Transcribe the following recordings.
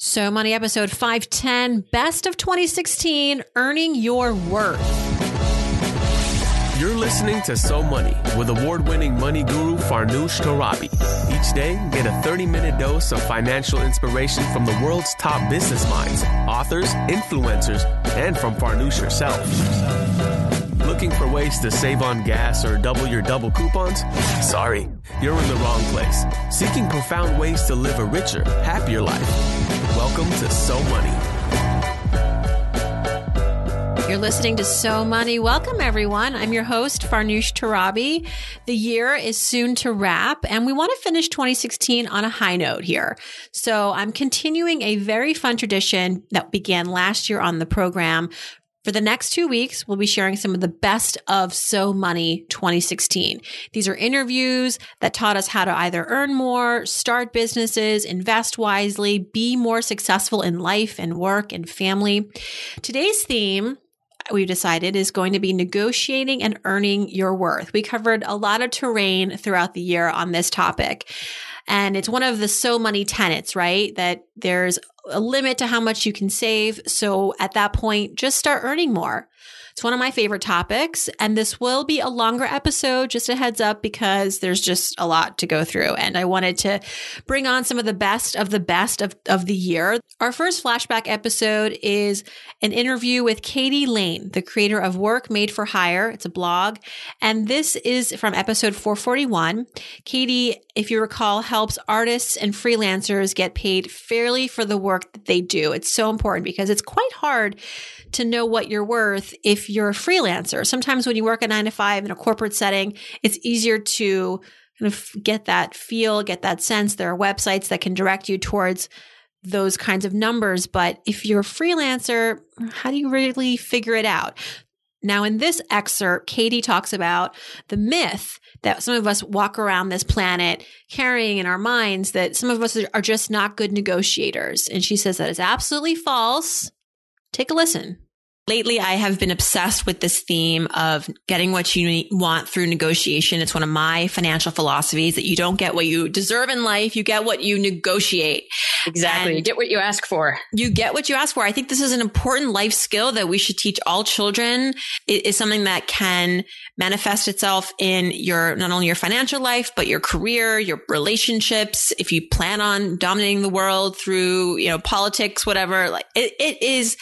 So Money episode 510, best of 2016, earning your worth. You're listening to So Money with award winning money guru Farnoosh Torabi. Each day, get a 30 minute dose of financial inspiration from the world's top business minds, authors, influencers, and from Farnoosh herself. Looking for ways to save on gas or double your double coupons? Sorry, you're in the wrong place. Seeking profound ways to live a richer, happier life. Welcome to So Money. You're listening to So Money. Welcome, everyone. I'm your host, Farnoosh Torabi. The year is soon to wrap, and we want to finish 2016 on a high note here. So I'm continuing a very fun tradition that began last year on the program. For the next two weeks, we'll be sharing some of the best of So Money 2016. These are interviews that taught us how to either earn more, start businesses, invest wisely, be more successful in life and work and family. Today's theme we've decided is going to be negotiating and earning your worth. We covered a lot of terrain throughout the year on this topic. And it's one of the so money tenets, right? That there's a limit to how much you can save. So at that point, just start earning more. It's one of my favorite topics, and this will be a longer episode, just a heads up, because there's just a lot to go through. And I wanted to bring on some of the best of the best of, of the year. Our first flashback episode is an interview with Katie Lane, the creator of Work Made for Hire. It's a blog. And this is from episode 441. Katie, if you recall, helps artists and freelancers get paid fairly for the work that they do. It's so important because it's quite hard to know what you're worth if you're a freelancer. Sometimes when you work a nine to five in a corporate setting, it's easier to kind of get that feel, get that sense. There are websites that can direct you towards those kinds of numbers. But if you're a freelancer, how do you really figure it out? Now, in this excerpt, Katie talks about the myth that some of us walk around this planet carrying in our minds that some of us are just not good negotiators. And she says that is absolutely false. Take a listen. Lately, I have been obsessed with this theme of getting what you want through negotiation. It's one of my financial philosophies that you don't get what you deserve in life. You get what you negotiate. Exactly. And you get what you ask for. You get what you ask for. I think this is an important life skill that we should teach all children. It is something that can manifest itself in your, not only your financial life, but your career, your relationships. If you plan on dominating the world through, you know, politics, whatever, like it, it is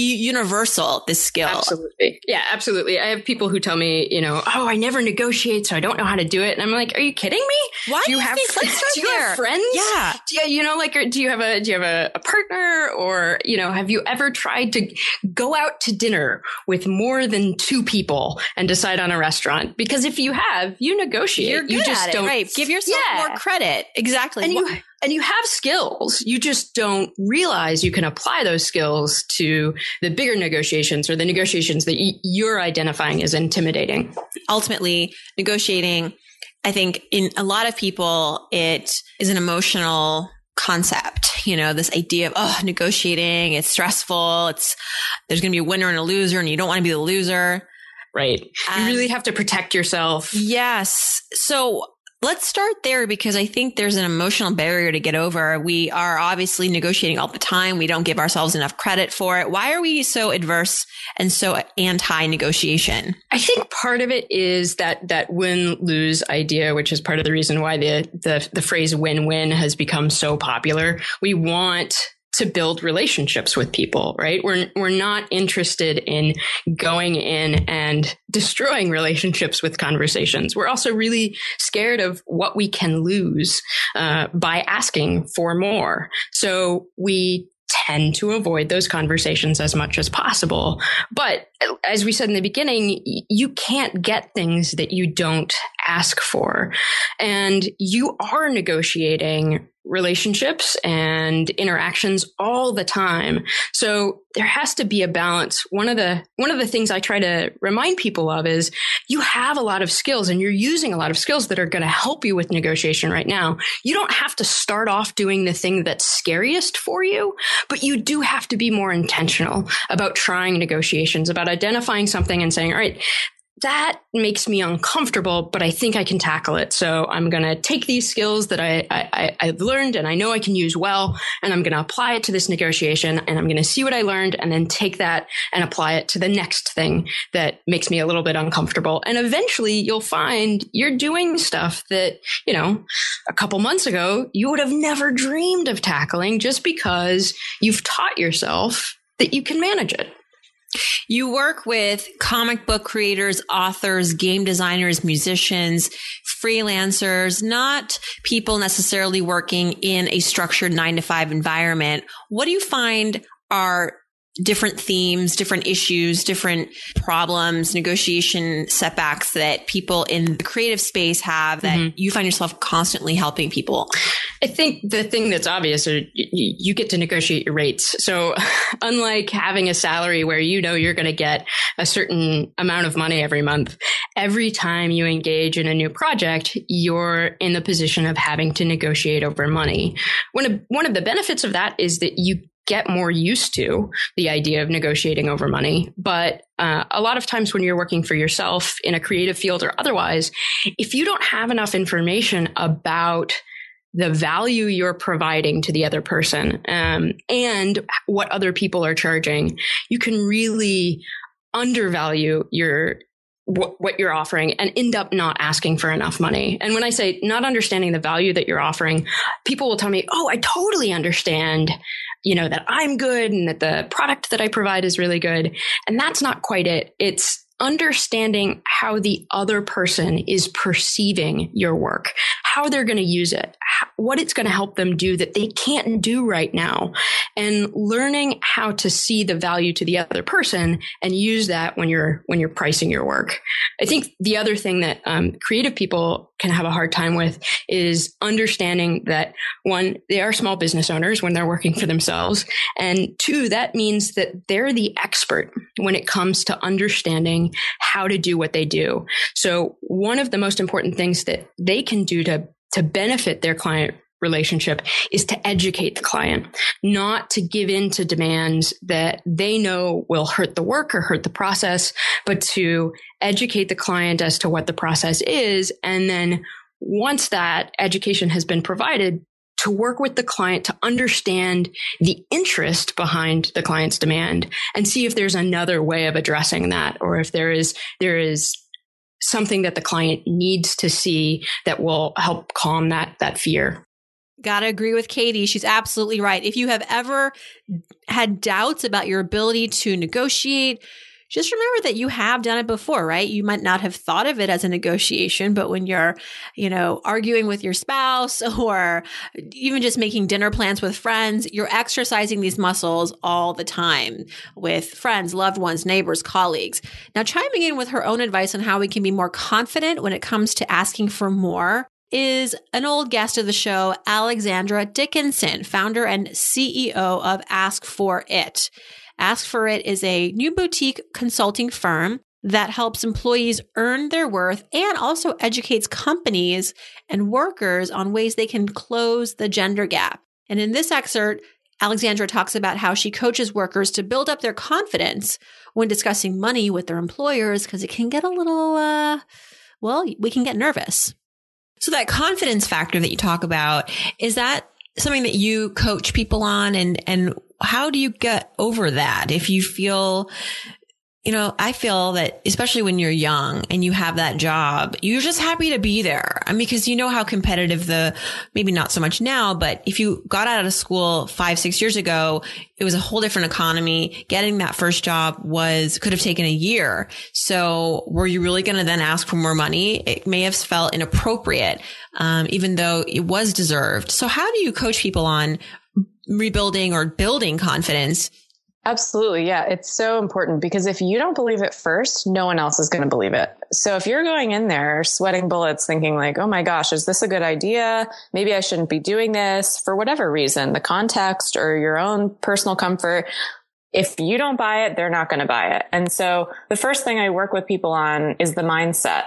universal this skill. Absolutely. Yeah absolutely. I have people who tell me you know oh i never negotiate so i don't know how to do it. And i'm like are you kidding me? Why do you have friends? do you have friends? Yeah. Do you, you know like do you have a do you have a, a, partner? Or you know have you ever tried to go out to dinner with more than two people and decide on a restaurant? Because if you have you negotiate. You're good you just at don't it, right. Give yourself yeah. more credit. Exactly. And you and you have skills. You just don't realize you can apply those skills to the bigger negotiations or the negotiations that you're identifying as intimidating. Ultimately, negotiating, I think in a lot of people, it is an emotional concept. You know, this idea of, oh, negotiating, it's stressful. It's, there's going to be a winner and a loser and you don't want to be the loser. Right. you um, really have to protect yourself. Yes. So Let's start there because I think there's an emotional barrier to get over. We are obviously negotiating all the time. We don't give ourselves enough credit for it. Why are we so adverse and so anti negotiation? I think part of it is that that win lose idea, which is part of the reason why the the, the phrase win win has become so popular. We want to build relationships with people, right? We're, we're not interested in going in and destroying relationships with conversations. We're also really scared of what we can lose uh, by asking for more. So we tend to avoid those conversations as much as possible. But as we said in the beginning, you can't get things that you don't ask for. And you are negotiating relationships and interactions all the time. So there has to be a balance. One of the one of the things I try to remind people of is you have a lot of skills and you're using a lot of skills that are going to help you with negotiation right now. You don't have to start off doing the thing that's scariest for you, but you do have to be more intentional about trying negotiations, about identifying something and saying, "All right, that makes me uncomfortable, but I think I can tackle it. So I'm going to take these skills that I, I, I've learned and I know I can use well, and I'm going to apply it to this negotiation and I'm going to see what I learned and then take that and apply it to the next thing that makes me a little bit uncomfortable. And eventually you'll find you're doing stuff that, you know, a couple months ago you would have never dreamed of tackling just because you've taught yourself that you can manage it. You work with comic book creators, authors, game designers, musicians, freelancers, not people necessarily working in a structured nine to five environment. What do you find are different themes, different issues, different problems, negotiation setbacks that people in the creative space have that mm-hmm. you find yourself constantly helping people? I think the thing that's obvious is you get to negotiate your rates. So unlike having a salary where you know you're going to get a certain amount of money every month, every time you engage in a new project, you're in the position of having to negotiate over money. One of, one of the benefits of that is that you get more used to the idea of negotiating over money. But uh, a lot of times when you're working for yourself in a creative field or otherwise, if you don't have enough information about the value you're providing to the other person um, and what other people are charging, you can really undervalue your what, what you're offering and end up not asking for enough money. And when I say not understanding the value that you're offering, people will tell me, "Oh, I totally understand you know, that I'm good and that the product that I provide is really good. And that's not quite it. It's understanding how the other person is perceiving your work, how they're going to use it, what it's going to help them do that they can't do right now, and learning how to see the value to the other person and use that when you're when you're pricing your work. I think the other thing that um, creative people can have a hard time with is understanding that one, they are small business owners when they're working for themselves, and two, that means that they're the expert when it comes to understanding how to do what they do. So one of the most important things that they can do to, to benefit their client relationship is to educate the client, not to give in to demands that they know will hurt the work or hurt the process, but to educate the client as to what the process is. And then once that education has been provided, to work with the client to understand the interest behind the client's demand and see if there's another way of addressing that or if there is there is something that the client needs to see that will help calm that that fear Gotta agree with Katie. She's absolutely right. If you have ever had doubts about your ability to negotiate, just remember that you have done it before, right? You might not have thought of it as a negotiation, but when you're, you know, arguing with your spouse or even just making dinner plans with friends, you're exercising these muscles all the time with friends, loved ones, neighbors, colleagues. Now, chiming in with her own advice on how we can be more confident when it comes to asking for more is an old guest of the show, Alexandra Dickinson, founder and CEO of Ask for It. Ask for It is a new boutique consulting firm that helps employees earn their worth and also educates companies and workers on ways they can close the gender gap. And in this excerpt, Alexandra talks about how she coaches workers to build up their confidence when discussing money with their employers because it can get a little, uh, well, we can get nervous. So that confidence factor that you talk about, is that something that you coach people on and, and how do you get over that? If you feel you know, I feel that especially when you're young and you have that job, you're just happy to be there. I mean, because you know how competitive the, maybe not so much now, but if you got out of school five, six years ago, it was a whole different economy. Getting that first job was, could have taken a year. So were you really going to then ask for more money? It may have felt inappropriate, um, even though it was deserved. So how do you coach people on rebuilding or building confidence. Absolutely. Yeah. It's so important because if you don't believe it first, no one else is going to believe it. So if you're going in there sweating bullets thinking like, Oh my gosh, is this a good idea? Maybe I shouldn't be doing this for whatever reason, the context or your own personal comfort. If you don't buy it, they're not going to buy it. And so the first thing I work with people on is the mindset.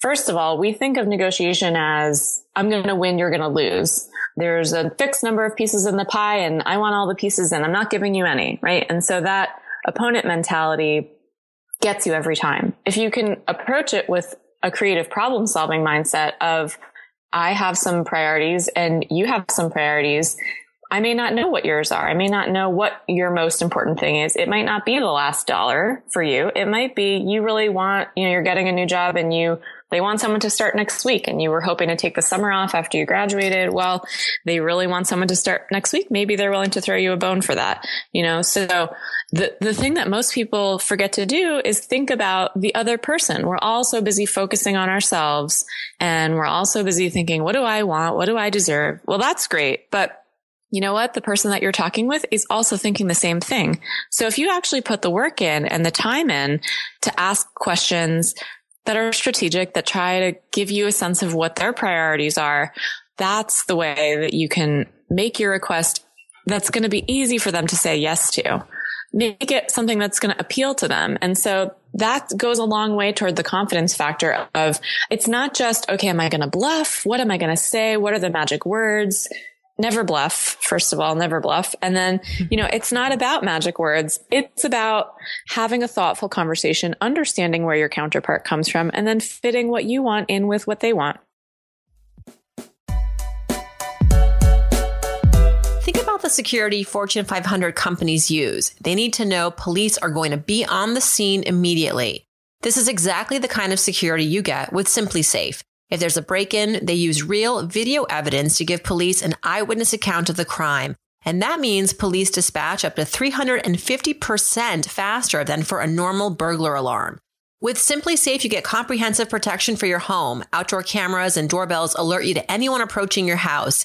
First of all, we think of negotiation as I'm going to win, you're going to lose there's a fixed number of pieces in the pie and I want all the pieces and I'm not giving you any, right? And so that opponent mentality gets you every time. if you can approach it with a creative problem solving mindset of, I have some priorities and you have some priorities. I may not know what yours are. I may not know what your most important thing is. It might not be the last dollar for you. It might be you really want, you know, you're getting a new job and you they want someone to start next week and you were hoping to take the summer off after you graduated. Well, they really want someone to start next week. Maybe they're willing to throw you a bone for that, you know? So the, the thing that most people forget to do is think about the other person. We're all so busy focusing on ourselves and we're all so busy thinking, what do I want? What do I deserve? Well, that's great. But you know what? The person that you're talking with is also thinking the same thing. So if you actually put the work in and the time in to ask questions that are strategic, that try to give you a sense of what their priorities are, that's the way that you can make your request that's going to be easy for them to say yes to. Make it something that's going to appeal to them. And so that goes a long way toward the confidence factor of it's not just, okay, am I going to bluff? What am I going to say? What are the magic words? Never bluff. First of all, never bluff. And then, you know, it's not about magic words. It's about having a thoughtful conversation, understanding where your counterpart comes from, and then fitting what you want in with what they want. Think about the security Fortune 500 companies use. They need to know police are going to be on the scene immediately. This is exactly the kind of security you get with SimpliSafe. If there's a break in, they use real video evidence to give police an eyewitness account of the crime. And that means police dispatch up to 350% faster than for a normal burglar alarm. With SimpliSafe, you get comprehensive protection for your home. Outdoor cameras and doorbells alert you to anyone approaching your house.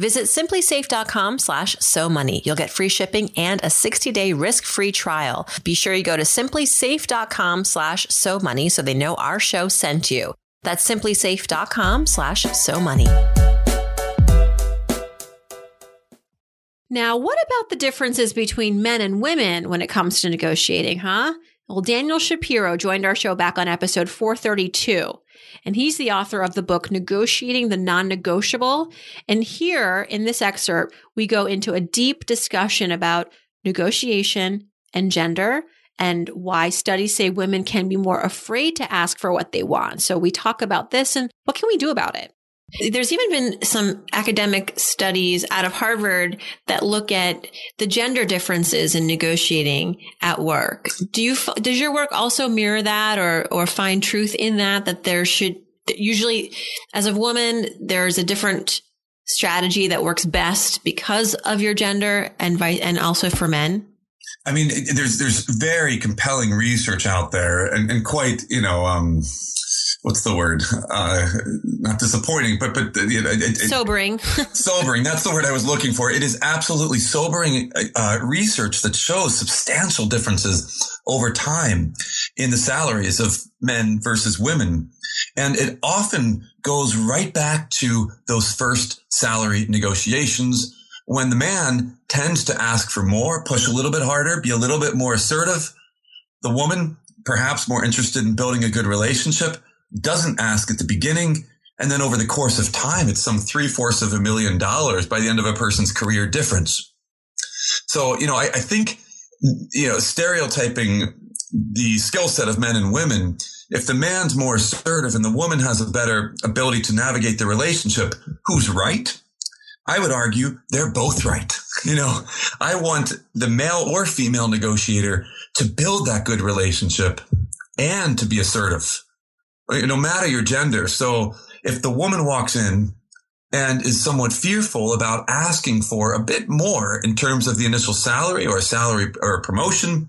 Visit simplisafe.com slash so money. You'll get free shipping and a 60 day risk free trial. Be sure you go to simplisafe.com slash so money so they know our show sent you. That's simplisafe.com slash so money. Now, what about the differences between men and women when it comes to negotiating, huh? Well, Daniel Shapiro joined our show back on episode 432. And he's the author of the book, Negotiating the Non Negotiable. And here in this excerpt, we go into a deep discussion about negotiation and gender and why studies say women can be more afraid to ask for what they want. So we talk about this and what can we do about it? There's even been some academic studies out of Harvard that look at the gender differences in negotiating at work. Do you does your work also mirror that or or find truth in that that there should usually as a woman there's a different strategy that works best because of your gender and and also for men? I mean, there's there's very compelling research out there, and, and quite you know um, what's the word? Uh, not disappointing, but but you know, it, it, sobering. sobering. That's the word I was looking for. It is absolutely sobering uh, research that shows substantial differences over time in the salaries of men versus women, and it often goes right back to those first salary negotiations when the man tends to ask for more, push a little bit harder, be a little bit more assertive. The woman, perhaps more interested in building a good relationship, doesn't ask at the beginning. And then over the course of time, it's some three fourths of a million dollars by the end of a person's career difference. So, you know, I, I think, you know, stereotyping the skill set of men and women, if the man's more assertive and the woman has a better ability to navigate the relationship, who's right? I would argue they're both right. You know, I want the male or female negotiator to build that good relationship and to be assertive no matter your gender. So if the woman walks in and is somewhat fearful about asking for a bit more in terms of the initial salary or salary or promotion,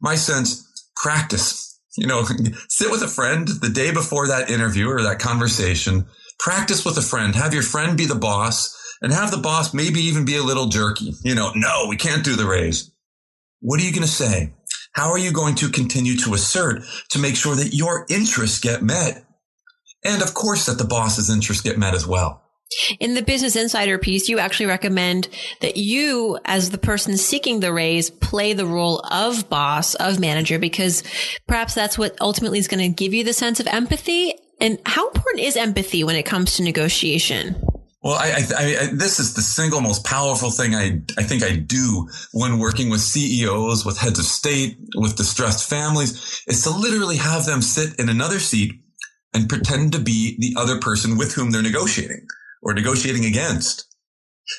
my sense, practice. You know, sit with a friend the day before that interview or that conversation, practice with a friend, have your friend be the boss and have the boss maybe even be a little jerky. You know, no, we can't do the raise. What are you going to say? How are you going to continue to assert to make sure that your interests get met? And of course that the boss's interests get met as well. In the Business Insider piece, you actually recommend that you, as the person seeking the raise, play the role of boss, of manager, because perhaps that's what ultimately is going to give you the sense of empathy. And how important is empathy when it comes to negotiation? Well, I, I, I, this is the single most powerful thing I, I think I do when working with CEOs, with heads of state, with distressed families, is to literally have them sit in another seat and pretend to be the other person with whom they're negotiating or negotiating against.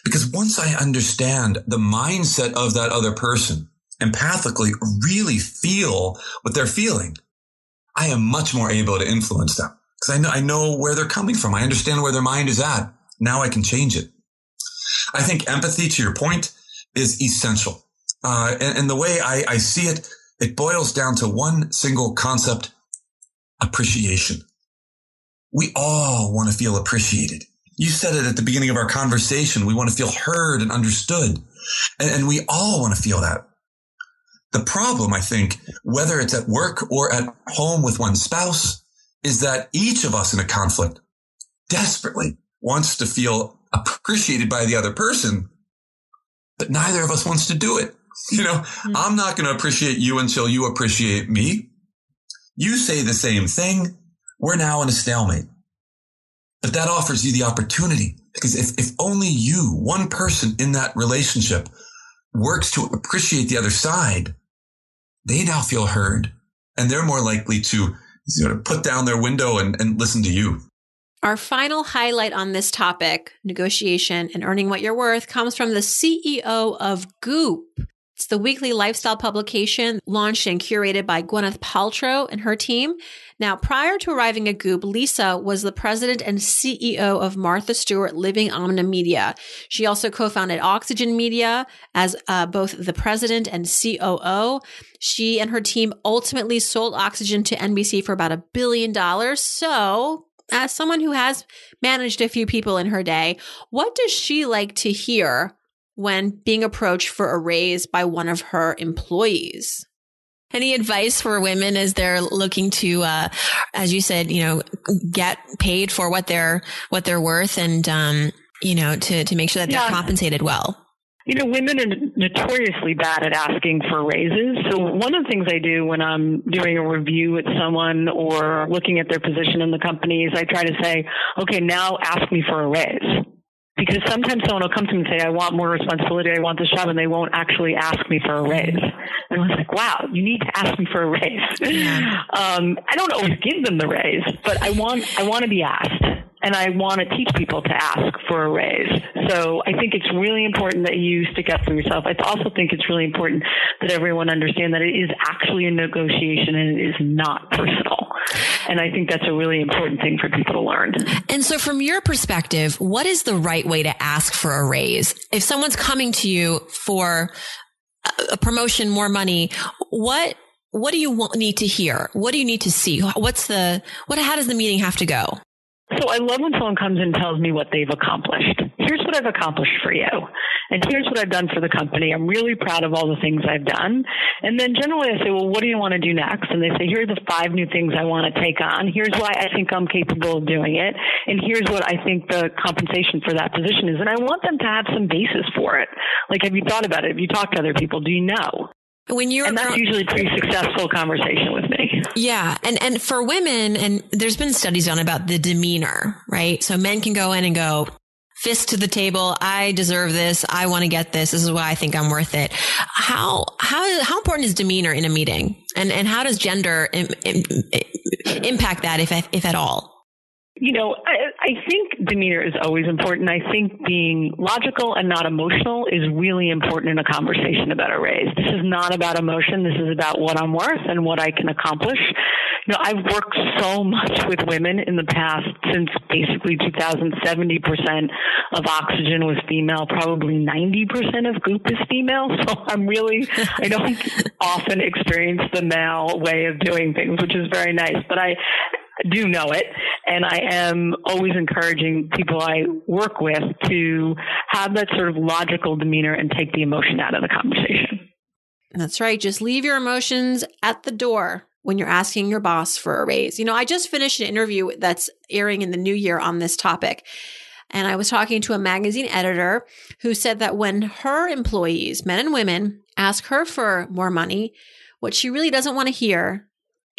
Because once I understand the mindset of that other person, empathically really feel what they're feeling, I am much more able to influence them. Because I know, I know where they're coming from. I understand where their mind is at. Now I can change it. I think empathy, to your point, is essential. Uh, and, and, the way I, I see it, it boils down to one single concept, appreciation. We all want to feel appreciated. You said it at the beginning of our conversation. We want to feel heard and understood. And, and we all want to feel that. The problem, I think, whether it's at work or at home with one spouse, is that each of us in a conflict desperately wants to feel appreciated by the other person, but neither of us wants to do it. You know, mm-hmm. I'm not going to appreciate you until you appreciate me. You say the same thing. We're now in a stalemate. But that offers you the opportunity because if, if only you, one person in that relationship works to appreciate the other side, they now feel heard and they're more likely to you know, put down their window and, and listen to you. Our final highlight on this topic, negotiation and earning what you're worth, comes from the CEO of Goop. It's the weekly lifestyle publication launched and curated by Gwyneth Paltrow and her team. Now, prior to arriving at Goop, Lisa was the president and CEO of Martha Stewart Living Omnimedia. She also co-founded Oxygen Media as uh, both the president and COO. She and her team ultimately sold Oxygen to NBC for about a billion dollars. So, as someone who has managed a few people in her day, what does she like to hear when being approached for a raise by one of her employees. Any advice for women as they're looking to, uh, as you said, you know, get paid for what they're what they're worth, and um, you know, to to make sure that they're yeah. compensated well. You know, women are notoriously bad at asking for raises. So one of the things I do when I'm doing a review with someone or looking at their position in the company is I try to say, okay, now ask me for a raise because sometimes someone will come to me and say, I want more responsibility, I want this job, and they won't actually ask me for a raise. And I was like, wow, you need to ask me for a raise. um, I don't always give them the raise, but I want, I want to be asked and I want to teach people to ask for a raise. So I think it's really important that you stick up for yourself. I also think it's really important that everyone understand that it is actually a negotiation and it is not personal. And I think that's a really important thing for people to learn. And so from your perspective, what is the right way to ask for a raise? If someone's coming to you for a promotion, more money, what what do you want, need to hear? What do you need to see? What's the what? How does the meeting have to go? So I love when someone comes and tells me what they've accomplished. Here's what I've accomplished for you. And here's what I've done for the company. I'm really proud of all the things I've done. And then generally I say, well, what do you want to do next? And they say, here are the five new things I want to take on. Here's why I think I'm capable of doing it. And here's what I think the compensation for that position is. And I want them to have some basis for it. Like, have you thought about it? Have you talked to other people? Do you know? When you're and that's usually a pretty successful conversation with me. Yeah, and and for women, and there's been studies done about the demeanor, right? So men can go in and go fist to the table. I deserve this. I want to get this. This is why I think I'm worth it. How how how important is demeanor in a meeting, and and how does gender Im, Im, impact that, if if at all? You know, I, I think demeanor is always important. I think being logical and not emotional is really important in a conversation about a raise. This is not about emotion. This is about what I'm worth and what I can accomplish. You know, I've worked so much with women in the past since basically 2000. 70% of oxygen was female. Probably 90% of goop is female. So I'm really, I don't often experience the male way of doing things, which is very nice. But I, do know it. And I am always encouraging people I work with to have that sort of logical demeanor and take the emotion out of the conversation. That's right. Just leave your emotions at the door when you're asking your boss for a raise. You know, I just finished an interview that's airing in the new year on this topic. And I was talking to a magazine editor who said that when her employees, men and women, ask her for more money, what she really doesn't want to hear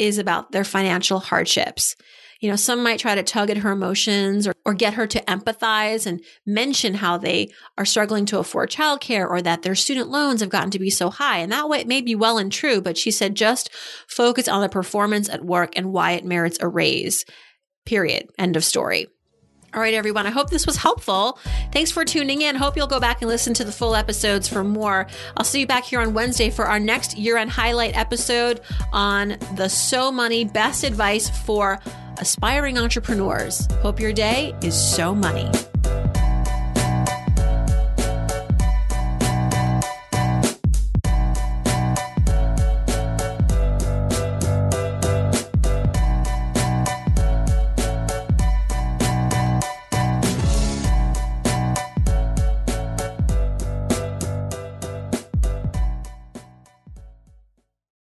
is about their financial hardships. You know, some might try to tug at her emotions or, or get her to empathize and mention how they are struggling to afford childcare or that their student loans have gotten to be so high. And that way it may be well and true, but she said just focus on the performance at work and why it merits a raise. Period. End of story. All right, everyone. I hope this was helpful. Thanks for tuning in. Hope you'll go back and listen to the full episodes for more. I'll see you back here on Wednesday for our next year end highlight episode on the So Money best advice for aspiring entrepreneurs. Hope your day is so money.